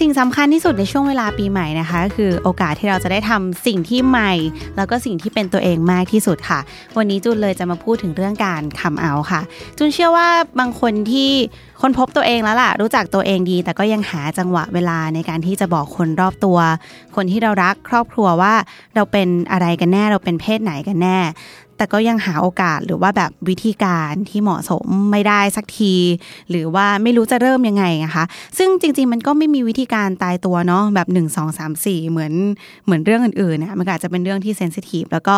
สิ่งสำคัญที่สุดในช่วงเวลาปีใหม่นะคะ คือโอกาสที่เราจะได้ทำสิ่งที่ใหม่ แล้วก็สิ่งที่เป็นตัวเองมากที่สุดค่ะ วันนี้จุนเลยจะมาพูดถึงเรื่องการคำเอาค่ะ จุนเชื่อว่าบางคนที่คนพบตัวเองแล้วล่ะ รู้จักตัวเองดี แต่ก็ยังหาจังหวะเวลาในการที่จะบอกคนรอบตัว คนที่เรารักครอบครัวว่าเราเป็นอะไรกันแน่เราเป็นเพศไหนกันแน่ แต่ก็ยังหาโอกาสหรือว่าแบบวิธีการที่เหมาะสมไม่ได้สักที หรือว่าไม่รู้จะเริ่มยังไงนะคะซึ่งจริง ๆ มันก็ไม่มีวิธีการตายตัวเนาะแบบ 1 2 3 4 เหมือนเหมือนเรื่องอื่นๆนะมันอาจจะเป็นเรื่องที่เซนซิทีฟแล้วก็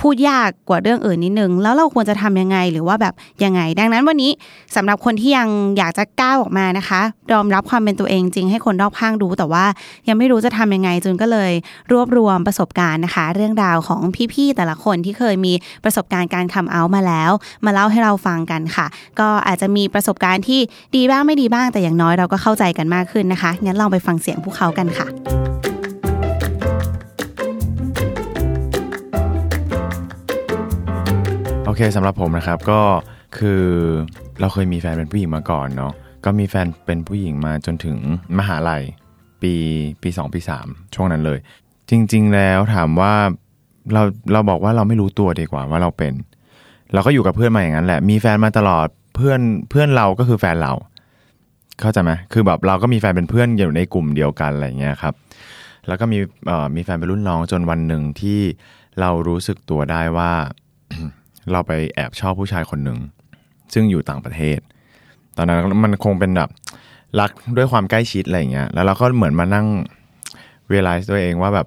พูดยากกว่าเรื่องอื่นนิดนึง แล้วเราควรจะทำยังไงหรือว่าแบบยังไง ดังนั้นวันนี้สำหรับคนที่ยังอยากจะก้าวออกมานะคะยอมรับความเป็นตัวเองจริงให้คนรอบข้างรู้แต่ว่ายังไม่รู้จะทำยังไงจุนก็เลยรวบรวมประสบการณ์นะคะ เรื่องราวของพี่ๆแต่ละคนที่เคยมีประสบการณ์การคัมเอาท์มาแล้ว มาเล่าให้เราฟังกันค่ะ ก็อาจจะมีประสบการณ์ที่ดีบ้างไม่ดีบ้างแต่อย่างน้อยเราก็เข้าใจกันมากขึ้นนะคะงั้นลองไปฟังเสียงพวกเขากันค่ะ เคสำหรับผมนะครับก็คือเราเคยมีแฟนเป็นผู้หญิงมาก่อนเนาะก็มีแฟนเป็นผู้หญิงมาจนถึงมหาลัย ปีปี2ปี3ช่วงนั้นเลย จริง ๆ แล้วถามว่าเราเราบอกว่าเราไม่รู้ตัวดีกว่าว่าเราเป็น เราก็อยู่กับเพื่อนมาอย่างนั้นแหละ มีแฟนมาตลอดเพื่อนเพื่อนเราก็คือแฟนเรา เข้าใจไหมคือแบบเราก็มีแฟนเป็นเพื่อนอยู่ในกลุ่มเดียวกันอะไรอย่างเงี้ยครับ แล้วก็มีมีแฟนเป็นรุ่นน้องจนวันหนึ่งที่เรารู้สึกตัวได้ว่า เราไปแอบชอบผู้ชายคนหนึ่งซึ่งอยู่ต่างประเทศ ตอนนั้นมันคงเป็นแบบรักด้วยความใกล้ชิดอะไรอย่างเงี้ยแล้วเราก็เหมือนมานั่ง realize ตัวเองว่าแบบ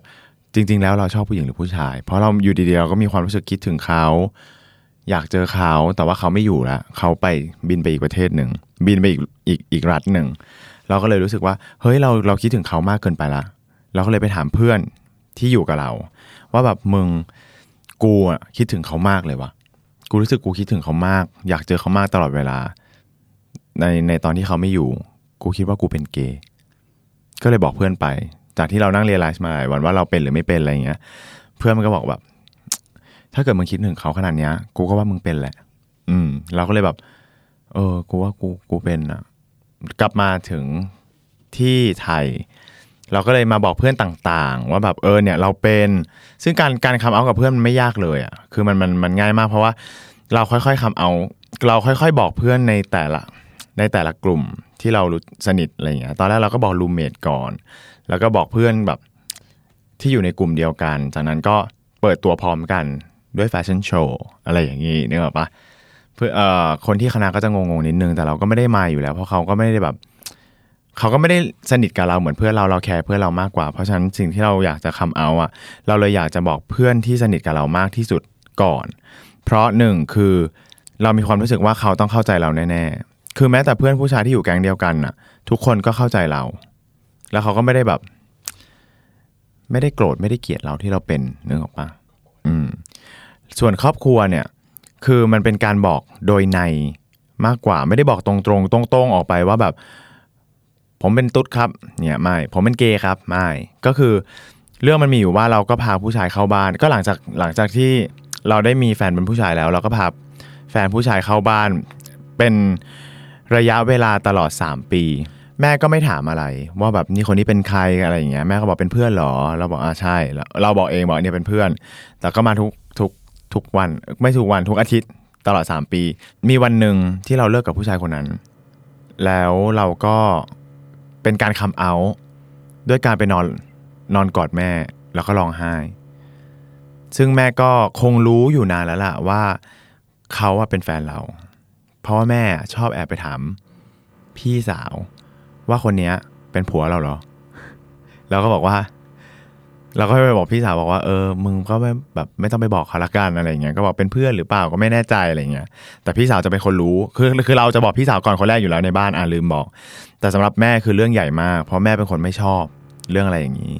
จริง ๆ แล้วเราชอบผู้หญิงหรือผู้ชาย เพราะเราอยู่ดีๆเราก็มีความรู้สึกคิดถึงเขา อยากเจอเขาแต่ว่าเขาไม่อยู่แล้วเขาไปบินไปอีกประเทศหนึ่งบินไปอีกอีกอีกรัฐหนึ่งเราก็เลยรู้สึกว่าเฮ้ยเราเราคิดถึงเขามากเกินไปละเราก็เลยไปถามเพื่อนที่อยู่กับเรา ว่าแบบมึงกูอะคิดถึงเขามากเลยวะ กูรู้สึกกูคิดถึงเขามาก อยากเจอเขามากตลอดเวลา ในในตอนที่เขาไม่อยู่ กูคิดว่ากูเป็นเกย์ก็เลยบอกเพื่อนไป จากที่เรานั่งเรียนไลซ์มาหลายวันว่าเราเป็นหรือไม่เป็นอะไรเงี้ย เพื่อนมันก็บอกแบบ ถ้าเกิดมึงคิดถึงเขาขนาดเนี้ย กูก็ว่ามึงเป็นแหละ อืม เราก็เลยแบบ เออ กูว่ากูกูเป็นอะกลับมาถึงที่ไทย เราก็เลยมาบอกเพื่อนต่างๆ ว่าแบบเออเนี่ยเราเป็นซึ่งการการคำเอากับเพื่อนมันไม่ยากเลยอะคือมันมันมันง่ายมากเพราะว่าเราค่อยๆ come out เราค่อยๆ บอกเพื่อนในแต่ละในแต่ละกลุ่มที่เรารู้สนิทอะไรอย่างเงี้ยตอนแรกเราก็บอก roommate ก่อน แล้วก็บอกเพื่อนแบบที่อยู่ในกลุ่มเดียวกัน จากนั้นก็เปิดตัวพร้อมกันด้วยแฟชั่นโชว์อะไรอย่างงี้นึกออกปะเพื่อเอ่อคนที่คณะก็จะงงๆนิดนึงแต่เราก็ไม่ได้มาอยู่แล้ว เพราะเขาก็ไม่ได้แบบ เขาก็ไม่ได้สนิทกับเราเหมือนเพื่อนเราเรา care เพื่อนเรามากกว่า เพราะฉะนั้นสิ่งที่เราอยากจะ come out อะเราเลยอยากจะบอกเพื่อนที่สนิทกับเรามากที่สุดก่อน เพราะหนึ่งคือเรามีความรู้สึกว่าเขาต้องเข้าใจเราแน่ๆ คือแม้แต่เพื่อนผู้ชายที่อยู่แก๊งเดียวกันน่ะ ทุกคนก็เข้าใจเรา แล้วเขาก็ไม่ได้แบบ ไม่ได้โกรธไม่ได้เกลียดเราที่เราเป็นนึกออกปะอืม ส่วนครอบครัวเนี่ย คือมันเป็นการบอกโดยในมากกว่า ไม่ได้บอกตรงๆตรงๆออกไปว่าแบบ ผมเป็นตุ๊ดครับเนี่ยไม่ผมเป็นเกย์ครับไม่ก็คือเรื่องมันมีอยู่ว่าเราก็พาผู้ชายเข้าบ้าน ก็หลังจากหลังจากที่เราได้มีแฟนเป็นผู้ชายแล้ว เราก็พาแฟนผู้ชายเข้าบ้านเป็นระยะเวลาตลอด 3 ปี แม่ก็ไม่ถามอะไร ว่าแบบนี่คนนี้เป็นใครอะไรอย่างเงี้ยแม่ก็บอกเป็นเพื่อนเหรอ เราบอกอ่าใช่เราเราบอกเองบอกเนี่ยเป็นเพื่อน แต่ก็มาทุกทุกทุกวันไม่ทุกวันทุกอาทิตย์ตลอด 3 ปี มีวันหนึ่งที่เราเลิกกับผู้ชายคนนั้น แล้วเราก็ เป็นการคัมเอาท์ด้วยการไปนอนนอนกอดแม่แล้วก็ร้องไห้ ซึ่งแม่ก็คงรู้อยู่นานแล้วล่ะว่าเขาอะเป็นแฟนเรา เพราะว่าแม่ชอบแอบไปถามพี่สาว ว่าคนเนี้ยเป็นผัวเราเหรอ แล้วก็บอกว่า เราก็ไปบอกพี่สาวบอกว่าเออมึงก็ไม่แบบไม่ต้องไปบอกเขาละกันอะไรเงี้ยก็บอกเป็นเพื่อนหรือเปล่าก็ไม่แน่ใจอะไรเงี้ยแต่พี่สาวจะเป็นคนรู้คือคือเราจะบอกพี่สาวก่อนคนแรกอยู่แล้วในบ้านอ่าลืมบอก แต่สำหรับแม่คือเรื่องใหญ่มาก เพราะแม่เป็นคนไม่ชอบเรื่องอะไรอย่างนี้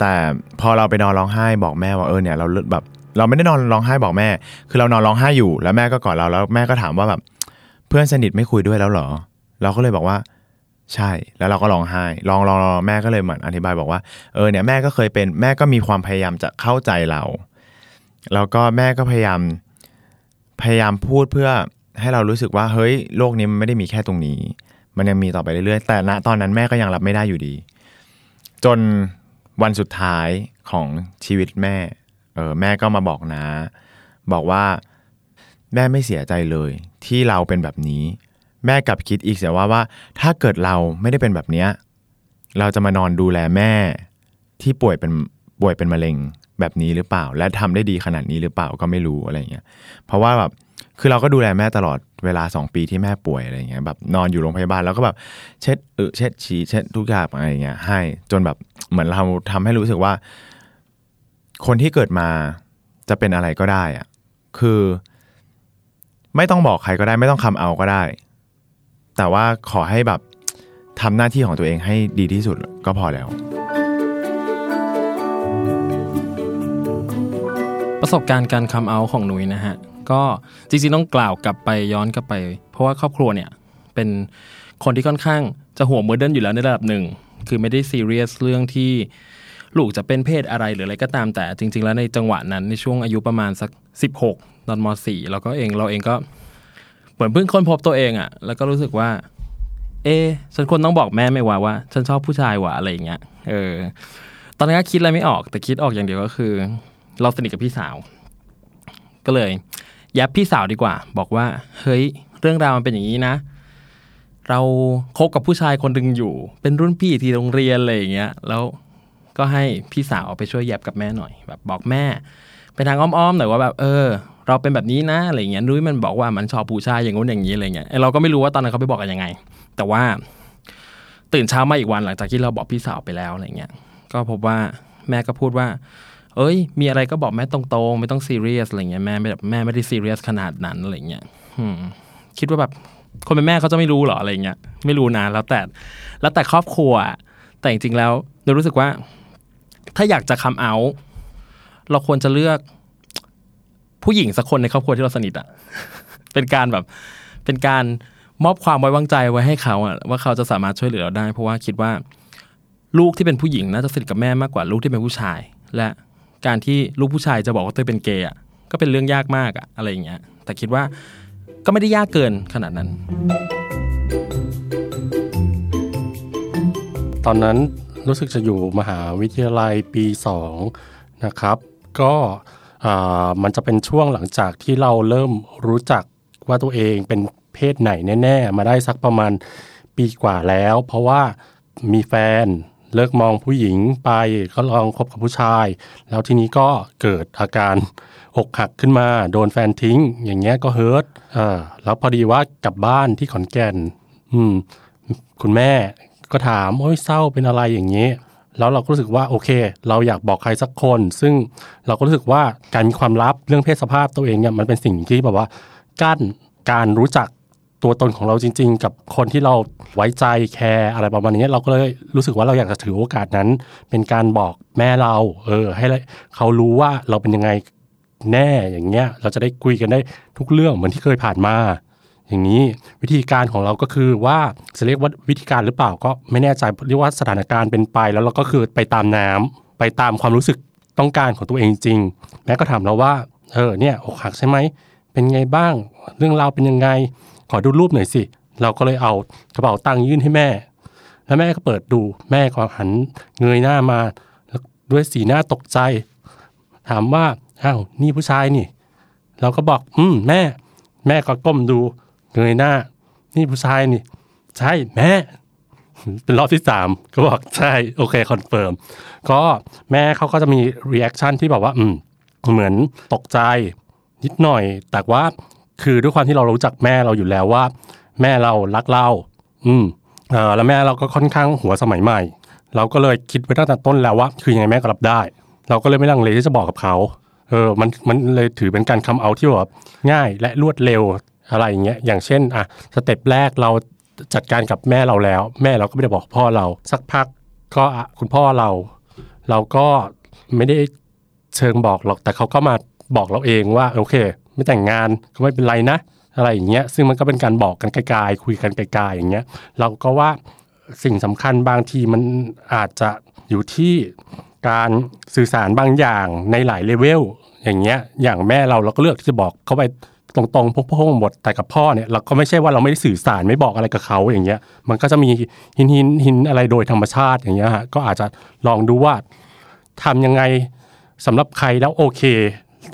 แต่พอเราไปนอนร้องไห้บอกแม่ว่าเออเนี่ยเราแบบเราไม่ได้นอนร้องไห้บอกแม่ คือเรานอนร้องไห้อยู่แล้วแม่ก็กอดเราแล้วแม่ก็ถามว่าแบบเพื่อนสนิทไม่คุยด้วยแล้วเหรอ เราก็เลยบอกว่า ใช่ แล้วเราก็ร้องไห้ลองลองแม่ก็เลยเหมือนอธิบายบอกว่า เออเนี่ยแม่ก็เคยเป็นแม่ก็มีความพยายามจะเข้าใจเรา แล้วก็แม่ก็พยายามพยายามพูดเพื่อให้เรารู้สึกว่าเฮ้ยโลกนี้มันไม่ได้มีแค่ตรงนี้ มันยังมีต่อไปเรื่อยๆ แต่ณตอนนั้นแม่ก็ยังรับไม่ได้อยู่ดี จนวันสุดท้ายของชีวิตแม่ เออแม่ก็มาบอกนะ บอกว่าแม่ไม่เสียใจเลย ที่เราเป็นแบบนี้ แม่กลับคิดอีกเสียว่าว่า ถ้าเกิดเราไม่ได้เป็นแบบเนี้ยเราจะมานอนดูแลแม่ที่ป่วยเป็นป่วยเป็นมะเร็งแบบนี้หรือเปล่า และทำได้ดีขนาดนี้หรือเปล่าก็ไม่รู้อะไรเงี้ยเพราะว่าแบบคือเราก็ดูแลแม่ตลอดเวลาสองปีที่แม่ป่วยอะไรเงี้ยแบบนอนอยู่โรงพยาบาลแล้วก็แบบเช็ดเออเช็ดฉี่เช็ดทุกอย่างอะไรเงี้ยให้จนแบบเหมือนเราทำให้รู้สึกว่า คนที่เกิดมาจะเป็นอะไรก็ได้อะคือ ไม่ต้องบอกใครก็ได้ ไม่ต้องคำเอาก็ได้ แต่ว่าขอให้แบบทำหน้าที่ของตัวเองให้ดีที่สุดก็พอแล้ว ประสบการณ์การ come out ของหนุยนะฮะ ก็จริงๆต้องกล่าวกลับไปย้อนกลับไป เพราะว่าครอบครัวเนี่ยเป็นคนที่ค่อนข้างจะหัว modern อยู่แล้วในระดับหนึ่ง คือไม่ได้ซีเรียสเรื่องที่ลูกจะเป็นเพศอะไรหรืออะไรก็ตามแต่จริง ๆ แล้วในจังหวะนั้นในช่วงอายุประมาณสัก 16 ตอนม .4 แล้วก็เองเราเองก็ มือนเพิ่งค้นพบตัวเองอะ่ะ แล้วก็รู้สึกว่า เอ๊ฉันควรต้องบอกแม่ไหม่ว่าว่า ฉันชอบผู้ชายว่ะอะไรอย่างเงี้ยเออ ตอนนั้นก็คิดอะไรไม่ออก แต่คิดออกอย่างเดียวก็คือ เราสนิทกับพี่สาว ก็เลยยับพี่สาวดีกว่า บอกว่า เฮ้ย เรื่องราวมันเป็นอย่างนี้นะเราคบกับผู้ชายคนหนึ่งอยู่ เป็นรุ่นพี่ที่โรงเรียนอะไรอย่างเงี้ย แล้วก็ให้พี่สาวไปช่วยแยบกับแม่หน่อย แบบบอกแม่ ไปทางอ้อมๆหน่อยว่าแบบ เออ เราเป็นแบบนี้นะอะไรเงี้ยนุ้ยมันบอกว่ามันชอบผู้ชายอย่างงู้นอย่างนี้อะไรเงี้ยเราก็ไม่รู้ว่าตอนนั้นเขาไปบอกกันยังไง แต่ว่าตื่นเช้ามาอีกวันหลังจากที่เราบอกพี่สาวไปแล้วอะไรเงี้ยก็พบว่าแม่ก็พูดว่า เอ้ย มีอะไรก็บอกแม่ตรงๆไม่ต้องซีเรียสอะไรเงี้ยแม่ไม่แบบแม่ไม่ได้ซีเรียสขนาดนั้นอะไรเงี้ยคิดว่าแบบคนเป็นแม่เขาจะไม่รู้หรออะไรเงี้ยไม่รู้นะแล้วแต่แล้วแต่ครอบครัว แต่จริงๆแล้วเรารู้สึกว่า ถ้าอยากจะคัมเอา เราควรจะเลือก ผู้หญิงสักคนในครอบครัวที่เราสนิทอะเป็นการแบบ เป็นการมอบความไว้วางใจไว้ให้เขาอะว่าเขาจะสามารถช่วยเหลือเราได้ เพราะว่าคิดว่า ลูกที่เป็นผู้หญิงน่าจะสนิทกับแม่มากกว่าลูกที่เป็นผู้ชาย และการที่ลูกผู้ชายจะบอกว่าเต้ยเป็นเกย์อะก็เป็นเรื่องยากมากอะอะไรอย่างเงี้ย แต่คิดว่าก็ไม่ได้ยากเกินขนาดนั้น ตอนนั้นรู้สึกจะอยู่มหาวิทยาลัยปีสองนะครับ ก็ มันจะเป็นช่วงหลังจากที่เราเริ่มรู้จักว่าตัวเองเป็นเพศไหนแน่ ๆ มาได้สักประมาณปีกว่าแล้ว เพราะว่ามีแฟนเลิกมองผู้หญิงไปก็ลองคบกับผู้ชาย แล้วทีนี้ก็เกิดอาการอกหักขึ้นมา โดนแฟนทิ้ง อย่างเงี้ยก็เฮิร์ตอ่าแล้วพอดีว่ากลับบ้านที่ขอนแก่น อืม คุณแม่ก็ถามโอ้ยเศร้าเป็นอะไรอย่างนี้ย แล้วเราก็รู้สึกว่าโอเค เราอยากบอกใครสักคน ซึ่งเราก็รู้สึกว่าการมีความลับเรื่องเพศสภาพตัวเองเนี่ยมันเป็นสิ่งที่แบบว่ากั้นการรู้จักตัวตนของเราจริง ๆ กับคนที่เราไว้ใจแคร์อะไรประมาณนี้เราก็เลยรู้สึกว่าเราอยากจะถือโอกาสนั้น เป็นการบอกแม่เรา เออ ให้เขารู้ว่าเราเป็นยังไงแน่อย่างเงี้ย เราจะได้คุยกันได้ทุกเรื่องเหมือนที่เคยผ่านมา อย่างนี้วิธีการของเราก็คือว่าจะเรียกว่าวิธีการหรือเปล่าก็ไม่แน่ใจเรียกว่าสถานการณ์เป็นไป แล้วเราก็คือไปตามน้ำไปตามความรู้สึกต้องการของตัวเองจริง แม่ก็ถามเราว่าเออเนี่ยอกหักใช่ไหมเป็นไงบ้าง เรื่องราวเป็นยังไง ขอดูรูปหน่อยสิเราก็เลยเอากระเป๋าตังค์ยื่นให้แม่ แล้วแม่ก็เปิดดูแม่ก็หันเงยหน้ามาด้วยสีหน้าตกใจ ถามว่าอ้าวนี่ผู้ชายนี่ เราก็บอก อืมแม่ แม่ก็ก้มดู เงยหน้า นี่ผู้ชายนี่ ใช่แม่เป็นรอบที่สามก็บอกใช่ โอเค confirm ก็แม่เขาก็จะมี reaction ที่แบบว่า อืม เหมือนตกใจ นิดหน่อย แต่ว่าคือด้วยความที่เรารู้จักแม่เราอยู่แล้วว่า แม่เรารักเรา อืมเออแล้วแม่เราก็ค่อนข้างหัวสมัยใหม่ เราก็เลยคิดไว้ตั้งแต่ต้นแล้วว่า คือยังไงแม่ก็รับได้ เราก็เลยไม่ลังเลที่จะบอกกับเขาเออมันมันเลยถือเป็นการคำเอาที่แบบง่ายและรวดเร็ว อะไรอย่างเงี้ยอย่างเช่นอะสเต็ปแรกเราจัดการกับแม่เราแล้ว แม่เราก็ไม่ได้บอกพ่อเรา สักพักก็คุณพ่อเรา เราก็ไม่ได้เชิงบอกหรอกแต่เขาก็มาบอกเราเองว่าโอเค ไม่แต่งงานก็ไม่เป็นไรนะ อะไรอย่างเงี้ยซึ่งมันก็เป็นการบอกกันไกลๆคุยกันไกลๆอย่างเงี้ยเราก็ว่าสิ่งสำคัญบางทีมันอาจจะอยู่ที่การสื่อสารบางอย่างในหลายเลเวลอย่างเงี้ยอย่างแม่เราเราก็เลือกที่จะบอกเขาไป ตรงๆพงๆหมดแต่กับพ่อเนี่ยเราก็ไม่ใช่ว่าเราไม่ได้สื่อสารไม่บอกอะไรกับเขาอย่างเงี้ย มันก็จะมีหินหินหินอะไรโดยธรรมชาติอย่างเงี้ยฮะก็อาจจะลองดูว่าทำยังไงสำหรับใครแล้วโอเค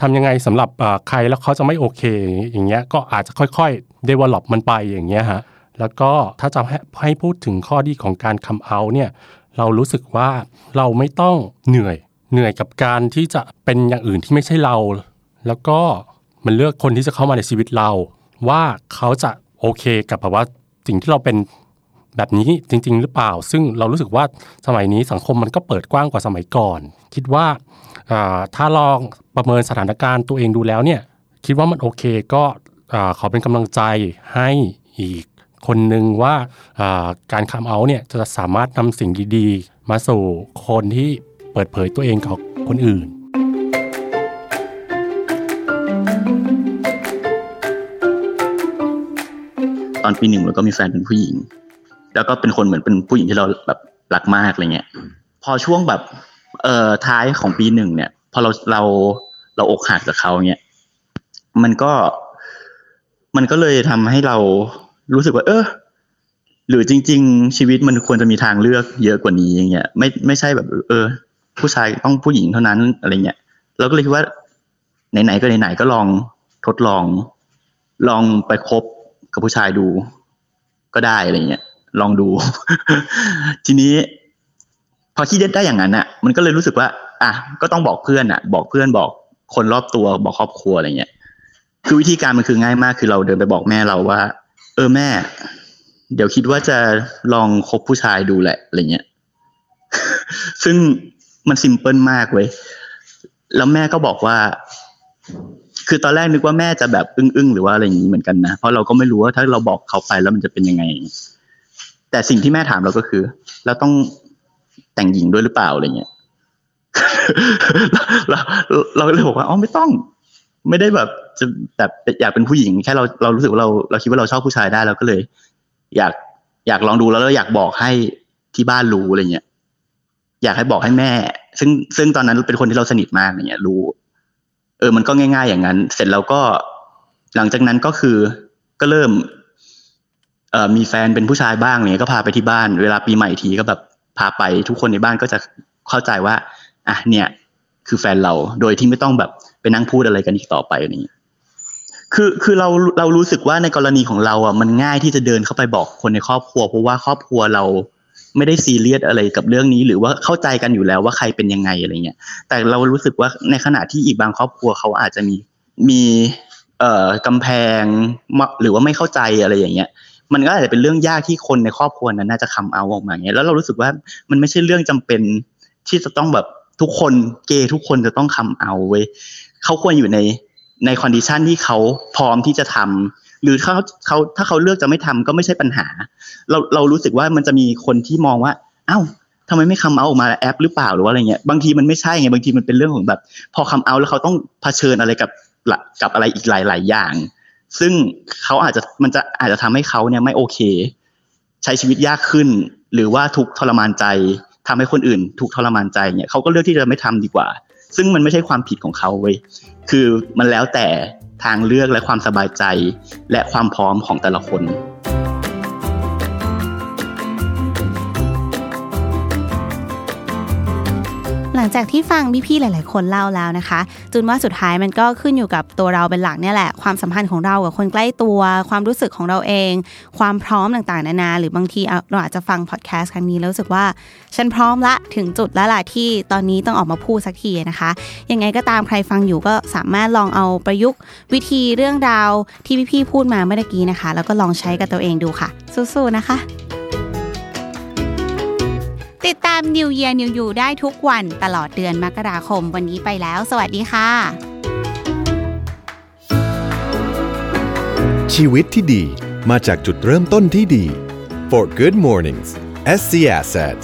ทำยังไงสำหรับใครแล้วเขาจะไม่โอเค อย่างเงี้ยก็อาจจะค่อยๆ develop มันไปอย่างเงี้ยฮะแล้วก็ถ้าจะใหให้พูดถึงข้อดีของการคำเอาเนี่ยเรารู้สึกว่าเราไม่ต้องเหนื่อย เหนื่อยกับการที่จะเป็นอย่างอื่นที่ไม่ใช่เรา แล้วก็ มันเลือกคนที่จะเข้ามาในชีวิตเรา ว่าเขาจะโอเคกับแบบว่าสิ่งที่เราเป็นแบบนี้จริง ๆ หรือเปล่า ซึ่งเรารู้สึกว่าสมัยนี้สังคมมันก็เปิดกว้างกว่าสมัยก่อน คิดว่าถ้าลองประเมินสถานการณ์ตัวเองดูแล้วเนี่ยคิดว่ามันโอเคก็ขอเป็นกำลังใจให้อีกคนหนึ่งว่าการคัมเอาเนี่ยจะสามารถนำสิ่งดีๆ มาสู่คนที่เปิดเผยตัวเองกับคนอื่น อนปีหนึ่งเราก็มีแฟนเป็นผู้หญิง แล้วก็เป็นคนเหมือนเป็นผู้หญิงที่เราแบบรักมากอะไรเงี้ย พอช่วงแบบเอ่อท้ายของปีหนึ่งเนี่ย พอเราเราเราอกหักกับเขาเนี่ยมันก็มันก็เลยทำให้เรารู้สึกว่า เออหรือจริง ๆ ชีวิตมันควรจะมีทางเลือกเยอะกว่านี้อย่างเงี้ยไม่ไม่ใช่แบบ เออ ผู้ชายต้องผู้หญิงเท่านั้นอะไรเงี้ยเราก็เลยคิดว่าไหนๆก็ไหนๆก็ลองทดลอง ลองไปคบ กับผู้ชายดูก็ได้อะไรเงี้ยลองดู ทีนี้ พอคิดได้อย่างนั้นอะ มันก็เลยรู้สึกว่า อะก็ต้องบอกเพื่อนอะ บอกเพื่อนบอกคนรอบตัวบอกครอบครัวอะไรเงี้ยคือวิธีการมันคือง่ายมาก คือเราเดินไปบอกแม่เราว่า เออแม่ เดี๋ยวคิดว่าจะลองคบผู้ชายดูแหละอะไรเงี้ยซึ่งมันซิมเพิลมากเว้ยแล้วแม่ก็บอกว่า คือตอนแรกนึกว่าแม่จะแบบอึ้งๆหรือว่าอะไรอย่างนี้เหมือนกันนะเพราะเราก็ไม่รู้ว่าถ้าเราบอกเขาไปแล้วมันจะเป็นยังไง แต่สิ่งที่แม่ถามเราก็คือเราต้องแต่งหญิงด้วยหรือเปล่าอะไรเงี้ยเราเราเลยบอกว่าอ๋อไม่ต้อง ไม่ได้แบบจะแบบอยากเป็นผู้หญิงแค่เราเรารู้สึกว่าเราเราคิดว่าเราชอบผู้ชายได้เราก็เลย อยากอยากลองดูแล้วเราอยากบอกให้ที่บ้านรู้อะไรเงี้ยอยากให้บอกให้แม่ ซึ่งซึ่งตอนนั้นเป็นคนที่เราสนิทมากอย่างเงี้ย รู้ เออมันก็ง่าย ๆ อย่างนั้น เสร็จแล้วก็หลังจากนั้นก็คือก็เริ่มเอ่อมีแฟนเป็นผู้ชายบ้างเนี่ยก็พาไปที่บ้าน เวลาปีใหม่ทีก็แบบพาไปทุกคนในบ้านก็จะเข้าใจว่าอะเนี่ย คือแฟนเราโดยที่ไม่ต้องแบบไปนั่งพูดอะไรกันอีกต่อไปนี่คือคือเราเรารู้สึกว่าในกรณีของเราอะมันง่ายที่จะเดินเข้าไปบอกคนในครอบครัวเพราะว่าครอบครัวเรา ไม่ได้ซีเรียสอะไรกับเรื่องนี้ หรือว่าเข้าใจกันอยู่แล้วว่าใครเป็นยังไงอะไรเงี้ยแต่เรารู้สึกว่าในขณะที่อีกบางครอบครัวเขาอาจจะมีมีเอ่อกำแพงหรือว่าไม่เข้าใจอะไรอย่างเงี้ยมันก็อาจจะเป็นเรื่องยากที่คนในครอบครัวนั้นน่าจะ come out ออกมาเงี้ยแล้วเรารู้สึกว่ามันไม่ใช่เรื่องจำเป็นที่จะต้องแบบทุกคนเกย์ทุกคนจะต้อง come out เว้ยเขาควรอยู่ในใน condition ที่เขาพร้อมที่จะทำ หรือเขาเขาถ้าเขาเลือกจะไม่ทำก็ไม่ใช่ปัญหา เราเรารู้สึกว่ามันจะมีคนที่มองว่า เอ้าทำไมไม่คำเอาออกมาแอปหรือเปล่าหรือว่าอะไรเงี้ยบางทีมันไม่ใช่ไงบางทีมันเป็นเรื่องของแบบ พอคำเอาแล้วเขาต้องเผชิญอะไรกับกับอะไรอีกหลาย ๆ อย่าง ซึ่งเขาอาจจะมันจะอาจจะทำให้เขาเนี่ยไม่โอเค ใช้ชีวิตยากขึ้น หรือว่าทุกทรมานใจทำให้คนอื่นทุกทรมานใจเนี่ยเขาก็เลือกที่จะไม่ทำดีกว่า ซึ่งมันไม่ใช่ความผิดของเขาเว้ยคือมันแล้วแต่ ทางเลือกและความสบายใจ และความพร้อมของแต่ละคน หลังจากที่ฟังพี่ๆหลาย ๆ คนเล่าแล้วนะคะ จุนว่าสุดท้ายมันก็ขึ้นอยู่กับตัวเราเป็นหลักเนี่ยแหละ ความสัมพันธ์ของเรากับคนใกล้ตัว ความรู้สึกของเราเอง ความพร้อมต่างๆ นานา หรือบางทีเราอาจจะฟังพอดแคสต์ครั้งนี้แล้วรู้สึกว่า ฉันพร้อมละถึงจุดแล้วล่ะที่ตอนนี้ต้องออกมาพูดสักทีนะคะ ยังไงก็ตามใครฟังอยู่ก็สามารถลองเอาประยุกต์ วิธีเรื่องราวที่พี่ๆพูดมาเมื่อกี้นะคะ แล้วก็ลองใช้กับตัวเองดูค่ะ สู้ๆนะคะ ติดตาม New Year New You ได้ทุกวันตลอดเดือนมกราคมวันนี้ไปแล้ว สวัสดีค่ะ ชีวิตที่ดีมาจากจุดเริ่มต้นที่ดี For Good Mornings SC Asset